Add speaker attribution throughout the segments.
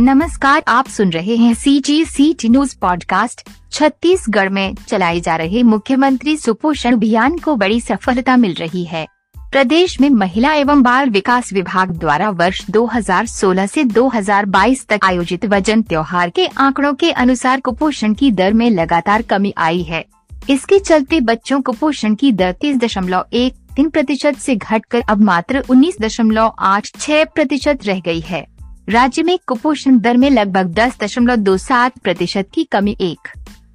Speaker 1: नमस्कार, आप सुन रहे हैं C G C T news podcast Chhattisgarh में चलाए जा रहे मुख्यमंत्री सुपोषण अभियान को बड़ी सफलता मिल रही है। प्रदेश में महिला एवं बाल विकास विभाग द्वारा वर्ष 2016 से 2022 तक आयोजित वज़न त्योहार के आंकड़ों के अनुसार कुपोषण की दर में लगातार कमी आई है। इसके चलते बच्चों कुपोषण की दर तीस दशमलव एक तीन प्रतिशत ऐसी घटकर अब मात्र उन्नीस दशमलव आठ छह प्रतिशत रह गई है। राज्य में कुपोषण दर में लगभग दस दशमलव दो सात प्रतिशत की कमी एक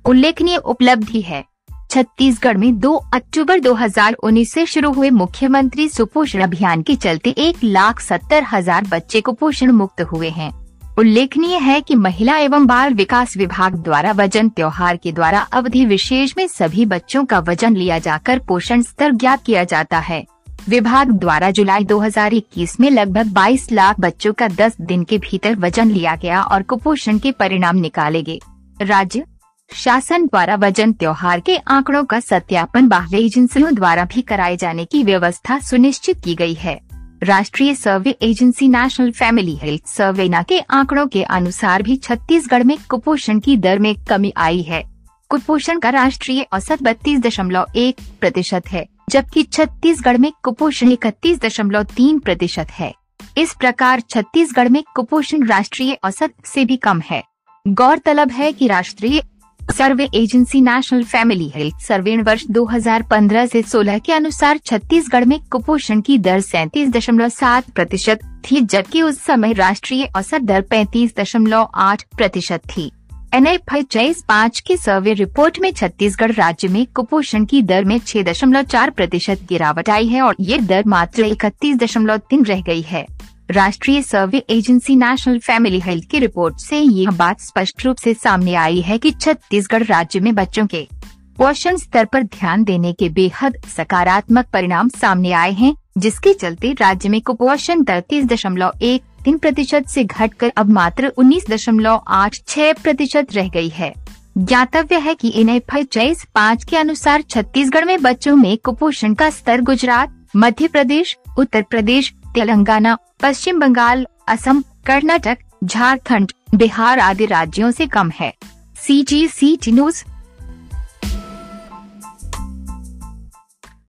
Speaker 1: उल्लेखनीय उपलब्धि है। छत्तीसगढ़ में 2 अक्टूबर 2019 से शुरू हुए मुख्यमंत्री सुपोषण अभियान के चलते एक लाख सत्तर हज़ार बच्चे कुपोषण मुक्त हुए हैं। उल्लेखनीय है कि महिला एवं बाल विकास विभाग द्वारा वज़न त्योहार के द्वारा अवधि विशेष में सभी बच्चों का वज़न लिया जाकर पोषण स्तर ज्ञात किया जाता है। विभाग द्वारा जुलाई 2021 में लगभग 22 लाख बच्चों का 10 दिन के भीतर वज़न लिया गया और कुपोषण के परिणाम निकाले गए। राज्य शासन द्वारा वज़न त्योहार के आंकड़ों का सत्यापन बाह्य एजेंसियों द्वारा भी कराए जाने की व्यवस्था सुनिश्चित की गई है। राष्ट्रीय survey agency national family health सर्वेना के आंकड़ों के अनुसार भी छत्तीसगढ़ में कुपोषण की दर में कमी आई है। कुपोषण का राष्ट्रीय औसत बत्तीस दशमलव एक प्रतिशत है। जबकि छत्तीसगढ़ में कुपोषण इकतीस दशमलव तीन प्रतिशत है। इस प्रकार छत्तीसगढ़ में कुपोषण राष्ट्रीय औसत से भी कम है। गौरतलब है कि राष्ट्रीय survey agency national family health survey वर्ष 2015 से 16 के अनुसार छत्तीसगढ़ में कुपोषण की दर सैंतीस दशमलव सात प्रतिशत थी, जबकि उस समय राष्ट्रीय औसत दर पैंतीस दशमलव आठ प्रतिशत थी। एन पाँच की सर्वे रिपोर्ट में छत्तीसगढ़ राज्य में कुपोषण की दर में छह दशमलव चार प्रतिशत गिरावट आई है और ये दर मात्र इकतीस दशमलव तीन रह गई है। राष्ट्रीय survey agency national family health की रिपोर्ट से यह बात स्पष्ट रूप से सामने आई है कि छत्तीसगढ़ राज्य में बच्चों के पोषण स्तर पर ध्यान देने के बेहद सकारात्मक परिणाम सामने आए हैं, जिसके चलते राज्य में कुपोषण तैतीस दशमलव एक तीन प्रतिशत ऐसी घटकर अब मात्र उन्नीस दशमलव आठ छह प्रतिशत रह गई है। ज्ञातव्य है कि इन एफ़ पाँच के अनुसार छत्तीसगढ़ में बच्चों में कुपोषण का स्तर गुजरात, मध्य प्रदेश, उत्तर प्रदेश, तेलंगाना, पश्चिम बंगाल, असम, कर्नाटक, झारखंड, बिहार आदि राज्यों से कम है। सी जी सी टी न्यूज़